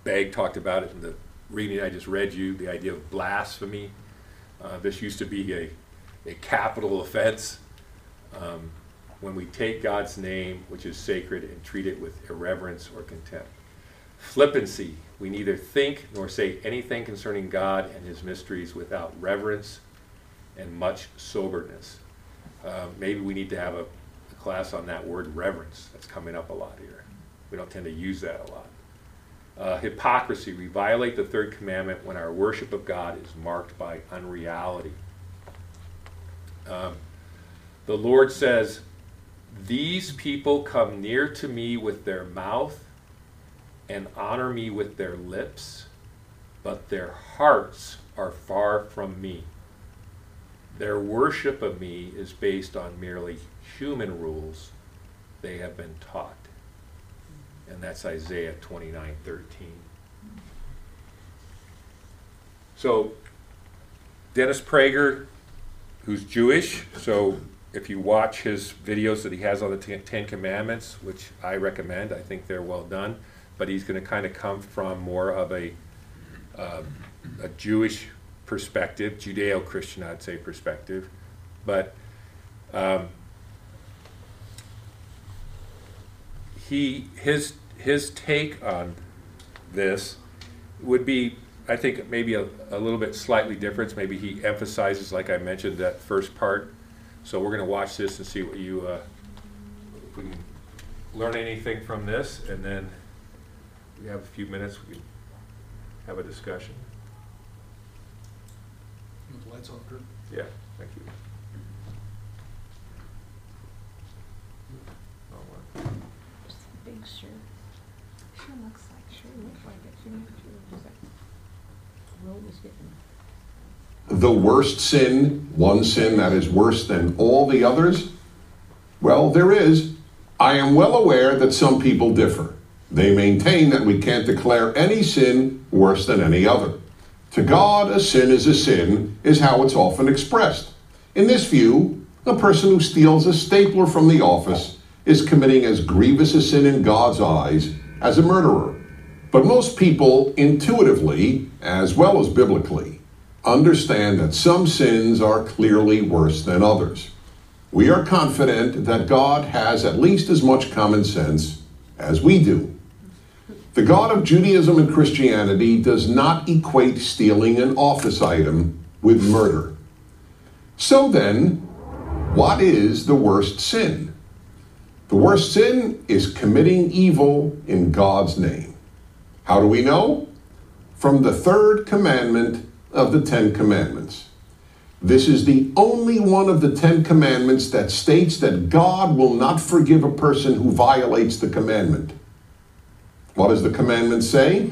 Begg talked about it in the reading I just read you, the idea of blasphemy. Uh, this used to be a, a capital offense. Um, when we take God's name, which is sacred, and treat it with irreverence or contempt. Flippancy, we neither think nor say anything concerning God and his mysteries without reverence and much soberness. Uh, maybe we need to have a, a class on that word reverence. That's coming up a lot here. We don't tend to use that a lot. Uh, hypocrisy, we violate the third commandment when our worship of God is marked by unreality. Um, the Lord says, These people come near to me with their mouth and honor me with their lips, but their hearts are far from me. Their worship of me is based on merely human rules they have been taught. And that's Isaiah 29 13. So, Dennis Prager, who's Jewish, so if you watch his videos that he has on the Ten Commandments, which I recommend, I think they're well done, but he's going to kind of come from more of a, um, a Jewish perspective, Judeo Christian, I'd say, perspective. But um, he his his take on this would be I think maybe a, a little bit slightly different. Maybe he emphasizes, like I mentioned, that first part. So we're going to watch this and see what you uh, if we can learn anything from this, and then we have a few minutes. We can have a discussion. With the lights off, Drew? Yeah, thank you. Oh, wow. Just a big shirt. Sure looks like, sure looks like it. She looks, she looks like. Road is getting. the worst sin, one sin that is worse than all the others? Well, there is. I am well aware that some people differ. They maintain that we can't declare any sin worse than any other. To God, a sin is a sin, is how it's often expressed. In this view, a person who steals a stapler from the office is committing as grievous a sin in God's eyes as a murderer. But most people intuitively, as well as biblically, understand that some sins are clearly worse than others. We are confident that God has at least as much common sense as we do. The God of Judaism and Christianity does not equate stealing an office item with murder. So then, what is the worst sin? The worst sin is committing evil in God's name. How do we know? From the third commandment of the Ten Commandments. This is the only one of the Ten Commandments that states that God will not forgive a person who violates the commandment. What does the commandment say?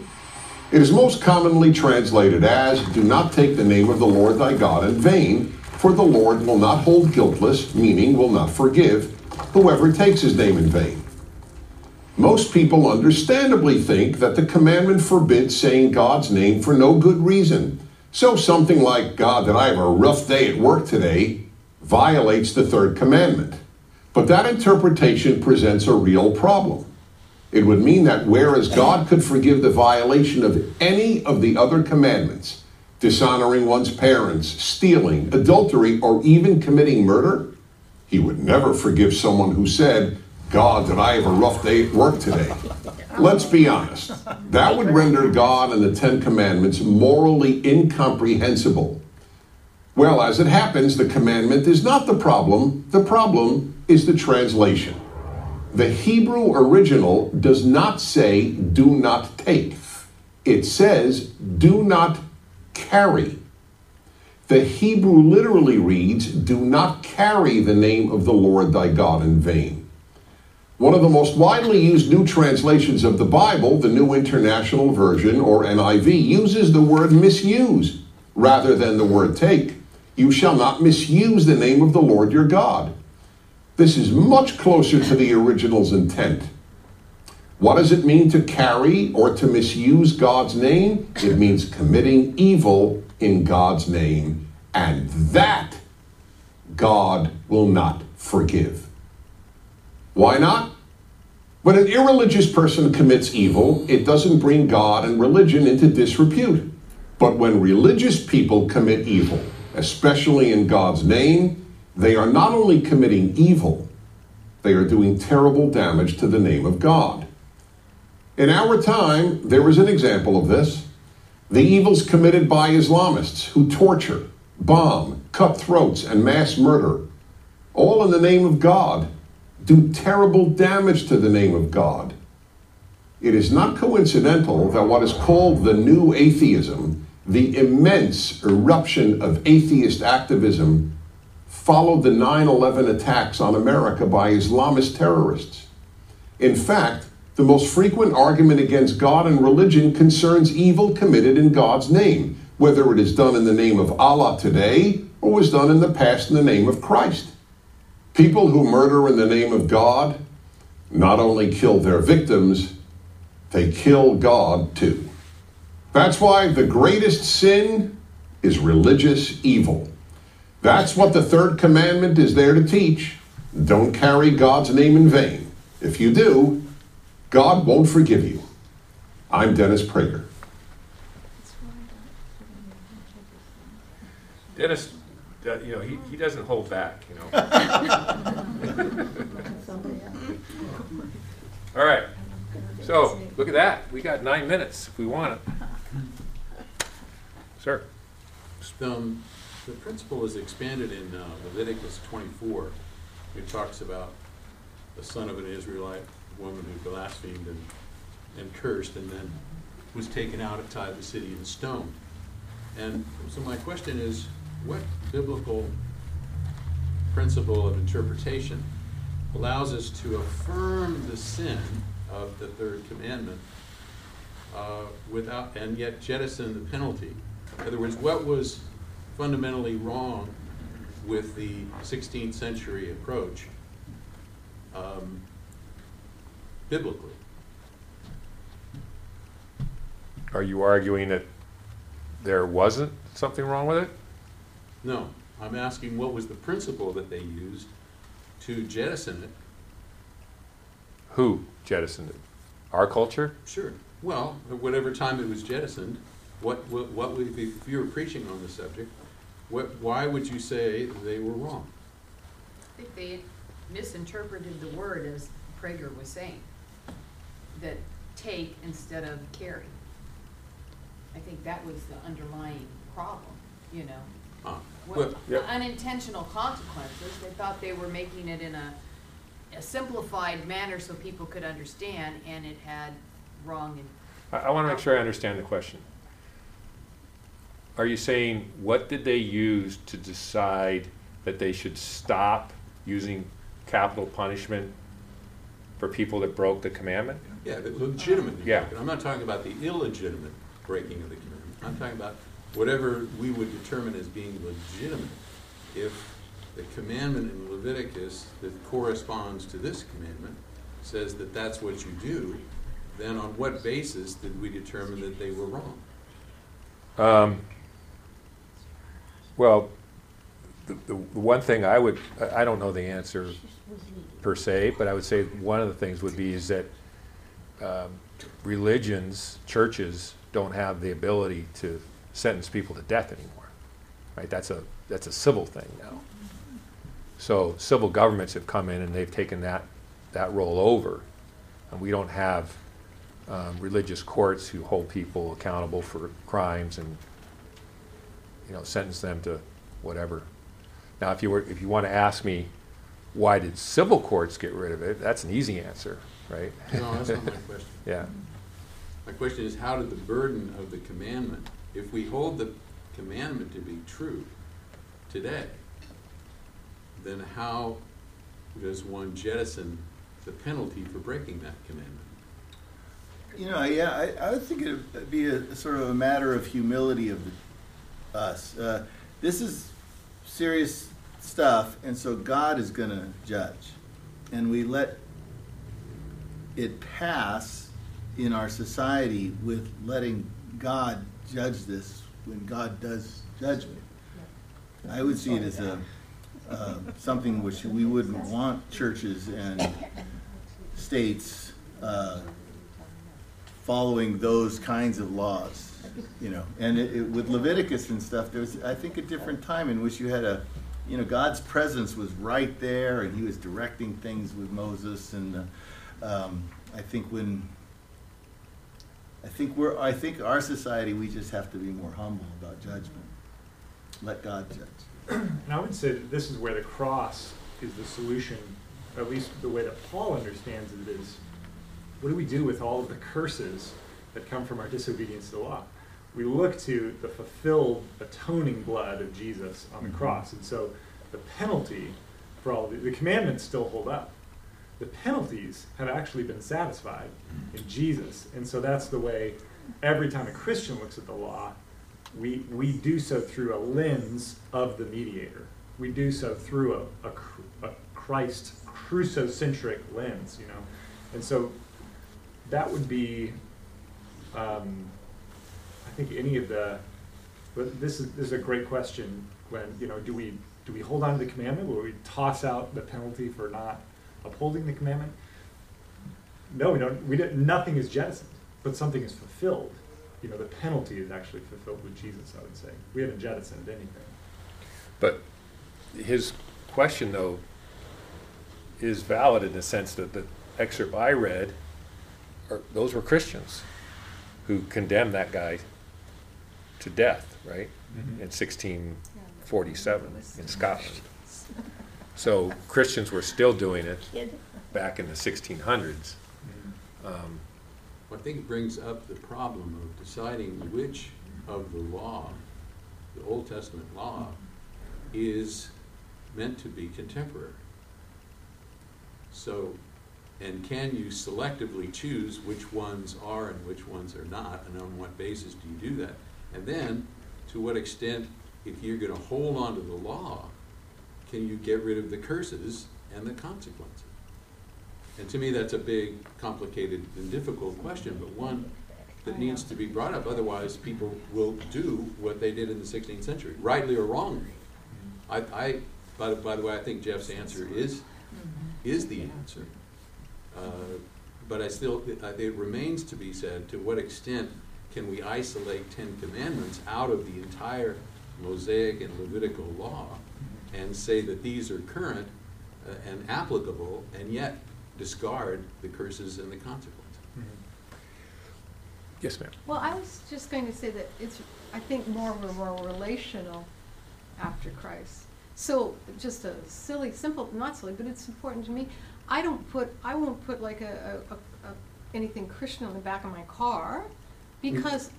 It is most commonly translated as Do not take the name of the Lord thy God in vain, for the Lord will not hold guiltless, meaning will not forgive, whoever takes his name in vain. Most people understandably think that the commandment forbids saying God's name for no good reason. So something like, God, that I have a rough day at work today, violates the third commandment. But that interpretation presents a real problem. It would mean that whereas God could forgive the violation of any of the other commandments, dishonoring one's parents, stealing, adultery, or even committing murder, he would never forgive someone who said, God, that I have a rough day at work today. Let's be honest. That would render God and the Ten Commandments morally incomprehensible. Well, as it happens, the commandment is not the problem. The problem is the translation. The Hebrew original does not say, do not take. It says, do not carry. The Hebrew literally reads, do not carry the name of the Lord thy God in vain. One of the most widely used new translations of the Bible, the New International Version or NIV, uses the word misuse rather than the word take. You shall not misuse the name of the Lord your God. This is much closer to the original's intent. What does it mean to carry or to misuse God's name? It means committing evil in God's name, and that God will not forgive. Why not? When an irreligious person commits evil, it doesn't bring God and religion into disrepute. But when religious people commit evil, especially in God's name, they are not only committing evil, they are doing terrible damage to the name of God. In our time, there is an example of this the evils committed by Islamists who torture, bomb, cut throats, and mass murder, all in the name of God, do terrible damage to the name of God. It is not coincidental that what is called the new atheism, the immense eruption of atheist activism, followed the 9 11 attacks on America by Islamist terrorists. In fact, the most frequent argument against God and religion concerns evil committed in God's name, whether it is done in the name of Allah today or was done in the past in the name of Christ. People who murder in the name of God not only kill their victims, they kill God too. That's why the greatest sin is religious evil. That's what the third commandment is there to teach. Don't carry God's name in vain. If you do, God won't forgive you. I'm Dennis Prager. Dennis, uh, you know, he, he doesn't hold back, you know. [LAUGHS] All right, so, look at that, we got nine minutes if we want it. [LAUGHS] Sir? Um, the principle is expanded in uh, Leviticus twenty-four. It talks about the son of an Israelite woman who blasphemed and, and cursed and then was taken out outside the city and stoned. And so my question is, what biblical principle of interpretation allows us to affirm the sin of the third commandment uh, without, and yet jettison the penalty? In other words, what was fundamentally wrong with the 16th century approach um, biblically? Are you arguing that there wasn't something wrong with it? No, I'm asking what was the principle that they used to jettison it? Who jettisoned it? Our culture? Sure. Well, at whatever time it was jettisoned, what, what, what would, be, if you were preaching on the subject, what, why would you say they were wrong? I think they misinterpreted the word as Prager was saying, that take instead of carry. I think that was the underlying problem, you know. Ah, What- well, Yep. Unintentional consequences, they thought they were making it in a, a simplified manner so people could understand, and it had wrong and I, I want to make sure I understand the question. Are you saying, what did they use to decide that they should stop using capital punishment for people that broke the commandment? Yeah, the legitimate. Yeah. I'm not talking about the illegitimate breaking of the commandment. I'm talking about whatever we would determine as being legitimate. If the commandment in Leviticus that corresponds to this commandment says that that's what you do, then on what basis did we determine that they were wrong? Um, well, the, the one thing I would, I don't know the answer per se, but I would say one of the things would be is that um, religions, churches, don't have the ability to sentence people to death anymore. Right? That's a that's a civil thing now. So civil governments have come in and they've taken that that role over, and we don't have um, religious courts who hold people accountable for crimes and you know sentence them to whatever. Now, if you were if you want to ask me why did civil courts get rid of it, that's an easy answer, right? No, that's not my question. [LAUGHS] yeah. My question is, how did the burden of the commandment, if we hold the commandment to be true today, then how does one jettison the penalty for breaking that commandment? You know, yeah, I, I would think it'd be a sort of a matter of humility of the, us. Uh, this is serious stuff, and so God is going to judge, and we let it pass in our society with letting God judge this when God does judgment. I would see it as a uh, something which we wouldn't want churches and states uh, following those kinds of laws, you know. And it, it, with Leviticus and stuff, there was, I think, a different time in which you had a, you know, God's presence was right there, and He was directing things with Moses. And uh, um, I think when, I think we're, I think our society, we just have to be more humble about judgment. Let God judge. And I would say that this is where the cross is the solution, at least the way that Paul understands it is, what do we do with all of the curses that come from our disobedience to the law? We look to the fulfilled atoning blood of Jesus on the Mhm. cross. And so the penalty for all of the, the commandments still hold up. The penalties have actually been satisfied in Jesus. And so that's the way every time a Christian looks at the law, we, we do so through a lens of the mediator. We do so through a, a, a Christ crucicentric lens, you know. And so that would be, um, think any of the, but this is, this is a great question, Glenn, you know, do we, do we hold on to the commandment, Will we toss out the penalty for not upholding the commandment? No, we don't, we don't, nothing is jettisoned, but something is fulfilled. You know, the penalty is actually fulfilled with Jesus, I would say. We haven't jettisoned anything. But his question, though, is valid in the sense that the excerpt I read, are, those were Christians who condemned that guy to death, right? Mhm. In 1647 in Scotland. [LAUGHS] So Christians were still doing it back in the 1600s. Um, I think it brings up the problem of deciding which of the law, the Old Testament law, is meant to be contemporary. So, and can you selectively choose which ones are and which ones are not, and on what basis do you do that? And then, to what extent, if you're gonna hold on to the law, can you get rid of the curses and the consequences? And to me, that's a big, complicated, and difficult question, but one that needs to be brought up, otherwise people will do what they did in the sixteenth century, rightly or wrongly. I, I, by the, by the way, I think Jeff's answer is, is the answer. Uh, but I still, it remains to be said, to what extent can we isolate Ten Commandments out of the entire Mosaic and Levitical law and say that these are current uh, and applicable, and yet discard the curses and the consequences? Yes, ma'am. Well, I was just going to say that it's, I think more of a more relational after Christ. So just a silly, simple, not silly, but it's important to me. I don't put, I won't put like a, a, a, a anything Christian on the back of my car because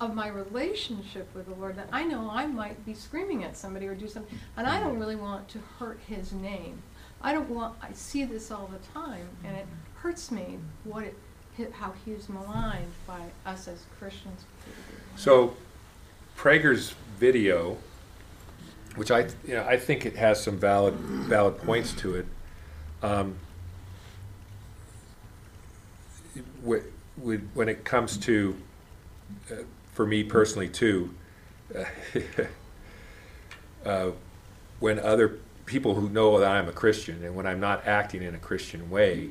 of my relationship with the Lord. That I know I might be screaming at somebody or do something, and I don't really want to hurt His name. I don't want. I see this all the time, and it hurts me what it, how He is maligned by us as Christians. So Prager's video, which I, you know, I think it has some valid, valid points to it. Um, when it comes to, uh, for me personally too, [LAUGHS] uh, when other people who know that I'm a Christian and when I'm not acting in a Christian way,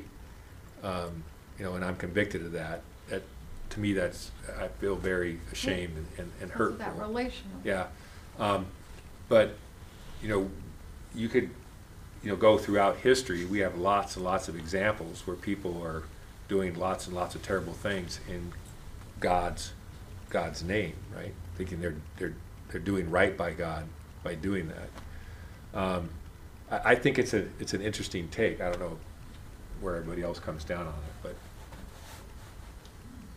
um, you know, and I'm convicted of that, that, to me, that's, I feel very ashamed and- and, and hurtful. that relational. Yeah, um, but, you know, you could, you know, go throughout history, we have lots and lots of examples where people are doing lots and lots of terrible things in God's, God's name, right? Thinking they're, they're, they're doing right by God by doing that. Um, I, I think it's a, it's an interesting take, I don't know where everybody else comes down on it, but,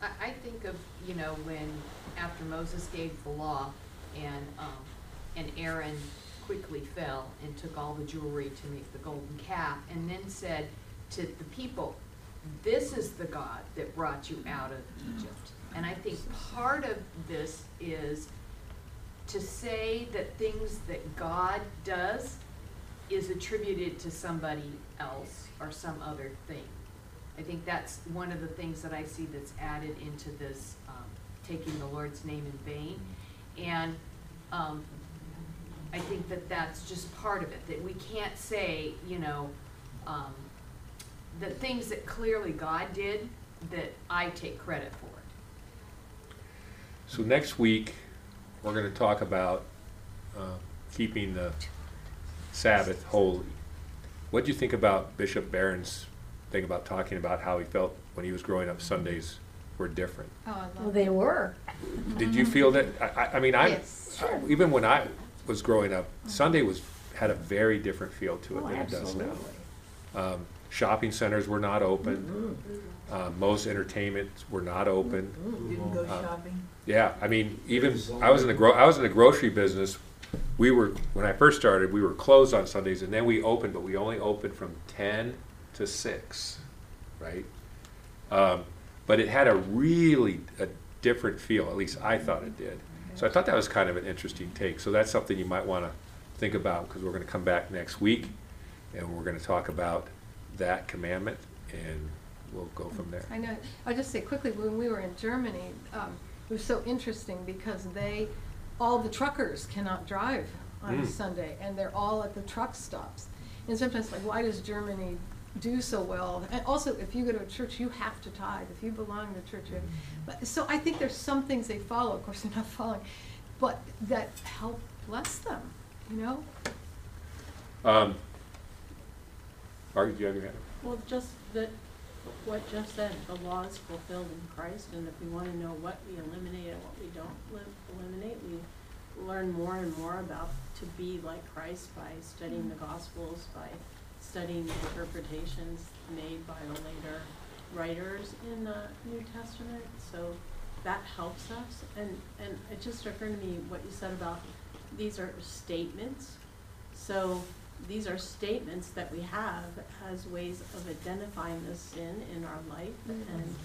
I, I think of, you know, when, after Moses gave the law and, um, and Aaron quickly fell and took all the jewelry to make the golden calf and then said to the people, this is the God that brought you out of Egypt. And I think part of this is to say that things that God does is attributed to somebody else or some other thing. I think that's one of the things that I see that's added into this, um, taking the Lord's name in vain. And, um, I think that that's just part of it, that we can't say, you know, um, the things that clearly God did, that I take credit for. So next week, we're gonna talk about, uh, keeping the Sabbath holy. What do you think about Bishop Barron's thing about talking about how he felt when he was growing up, Sundays were different? Oh, I Well, they it. were. Did you feel that, I, I, I mean, I, Yes, sure. even when I was growing up, Sunday was, had a very different feel to it Oh, than it does now. Um, shopping centers were not open, uh, most entertainments were not open. Didn't go Uh, shopping. Yeah, I mean, even, I was in the gro, I was in the grocery business. We were, when I first started, we were closed on Sundays and then we opened, but we only opened from ten to six, right? Um, but it had a really, a different feel, at least I thought it did. So I thought that was kind of an interesting take. So that's something you might wanna think about, because we're gonna come back next week and we're gonna talk about that commandment and we'll go from there. I know, I'll just say quickly, when we were in Germany, um, it was so interesting because they, all the truckers cannot drive on a Mm. Sunday, and they're all at the truck stops. And sometimes like, why does Germany do so well? And also, if you go to a church, you have to tithe, if you belong to a church. you have- But, so I think there's some things they follow, of course they're not following, but that help bless them, you know? Um, Margaret, do you have your hand? Well, just that, what Jeff said, the law is fulfilled in Christ, and if we wanna know what we eliminate and what we don't li- eliminate, we learn more and more about to be like Christ by studying the Gospels, by studying the interpretations made by the later writers in the New Testament, so that helps us, and, and it just occurred to me what you said about, these are statements, so these are statements that we have as ways of identifying the sin in our life, and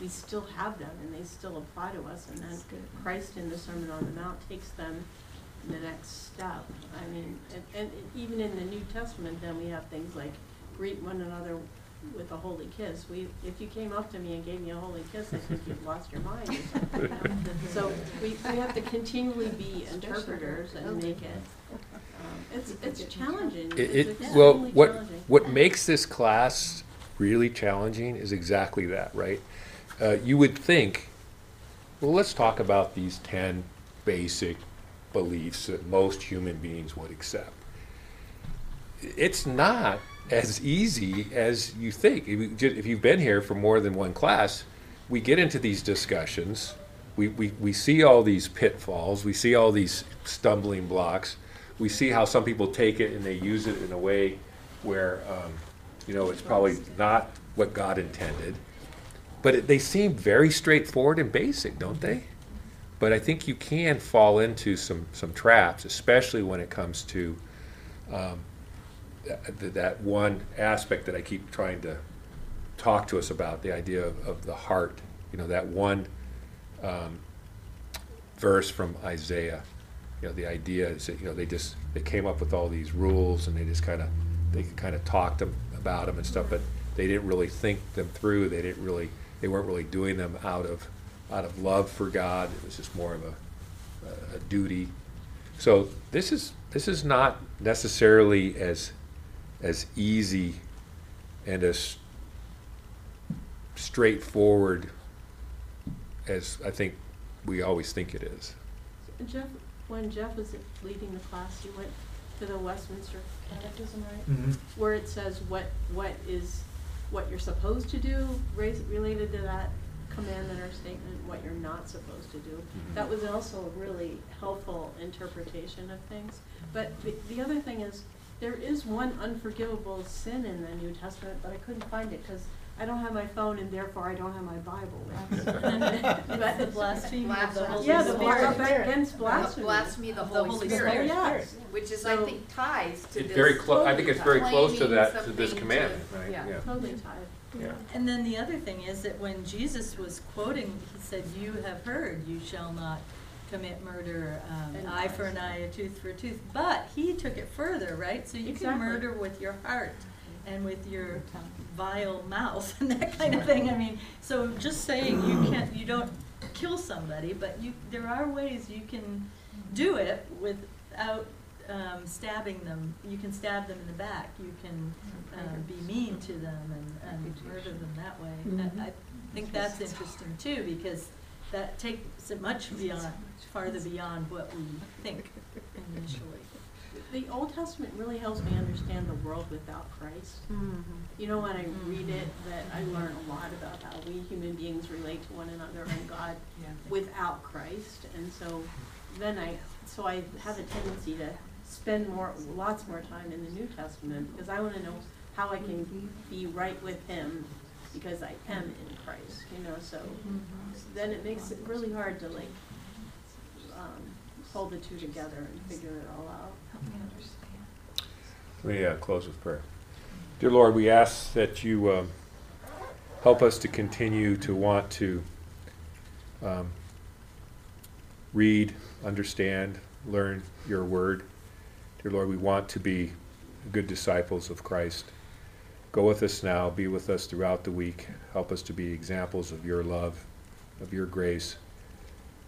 we still have them, and they still apply to us, and then Christ in the Sermon on the Mount takes them the next step. I mean, and, and even in the New Testament, then we have things like greet one another with a holy kiss. We, if you came up to me and gave me a holy kiss, I think you've lost your mind or something. you [LAUGHS] know? So we, we have to continually be interpreters and make it, it's, it's challenging. It, It's it, well, extremely what, challenging. what makes this class really challenging is exactly that, right? Uh, you would think, well, let's talk about these 10 basic beliefs that most human beings would accept. It's not as easy as you think. If you- If you've been here for more than one class, we get into these discussions. We, we, we see all these pitfalls. We see all these stumbling blocks. We see how some people take it and they use it in a way where, um, you know, it's probably not what God intended. But it, they seem very straightforward and basic, don't they? But I think you can fall into some, some traps, especially when it comes to um, th- that one aspect that I keep trying to talk to us about, the idea of, of the heart. You know, that one um, verse from Isaiah. You know, the idea is that you know they just they came up with all these rules and they just kind of they kind of talked them, about them and stuff, but they didn't really think them through. They didn't really they weren't really doing them out of out of love for God. It was just more of a, a duty. So this is this is not necessarily as as easy and as straightforward as I think we always think it is. Jeff, when Jeff was leading the class, you went to the Westminster Catechism, right? Mhm. Where it says what, what is, what you're supposed to do, raise, related to that commandment or statement, what you're not supposed to do. Mhm. That was also a really helpful interpretation of things. But the, the other thing is, there is one unforgivable sin in the New Testament, but I couldn't find it, because I don't have my phone and therefore I don't have my Bible with me. It's the blasphemy of the Holy Yeah, the Spirit. bar against blasphemy. Blasphemy the Of the Holy Holy Spirit, Spirit. Yes. which is, I So- think, ties to It's this. very close. I think it's very close to that to this something commandment, to- right? yeah. Totally tied. Yeah. And then the other thing is that when Jesus was quoting, he said, "You have heard, you shall not commit murder, um, And eye for an eye, a tooth for a tooth." But he took it further, right? So you can Exactly. murder with your heart and with your vile mouth and that kind of thing. I mean, so just saying you [CLEARS THROAT] can't, you don't kill somebody, but you, there are ways you can do it without um, stabbing them. You can stab them in the back. You can um, be mean to them and, and murder them that way. I, I think that's interesting too because that takes it much beyond, farther beyond what we think initially. The Old Testament really helps me understand the world without Christ. Mm-hmm. You know, when I mm-hmm. read it, that I learn a lot about how we human beings relate to one another and God without Christ. And so then I, so I have a tendency to spend more, lots more time in the New Testament because I want to know how I can be right with Him because I am in Christ, you know, so mm-hmm. then it makes it really hard to like, um, hold the two together and figure it all out. Let me uh, close with prayer. Dear Lord, we ask that you um, help us to continue to want to um, read, understand, learn your word. Dear Lord, we want to be good disciples of Christ. Go with us now, be with us throughout the week. Help us to be examples of your love, of your grace.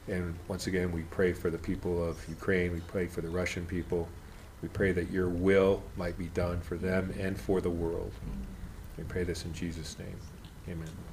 And once again, we pray for the people of Ukraine. We pray for the Russian people. We pray that your will might be done for them and for the world. We pray this in Jesus' name. Amen.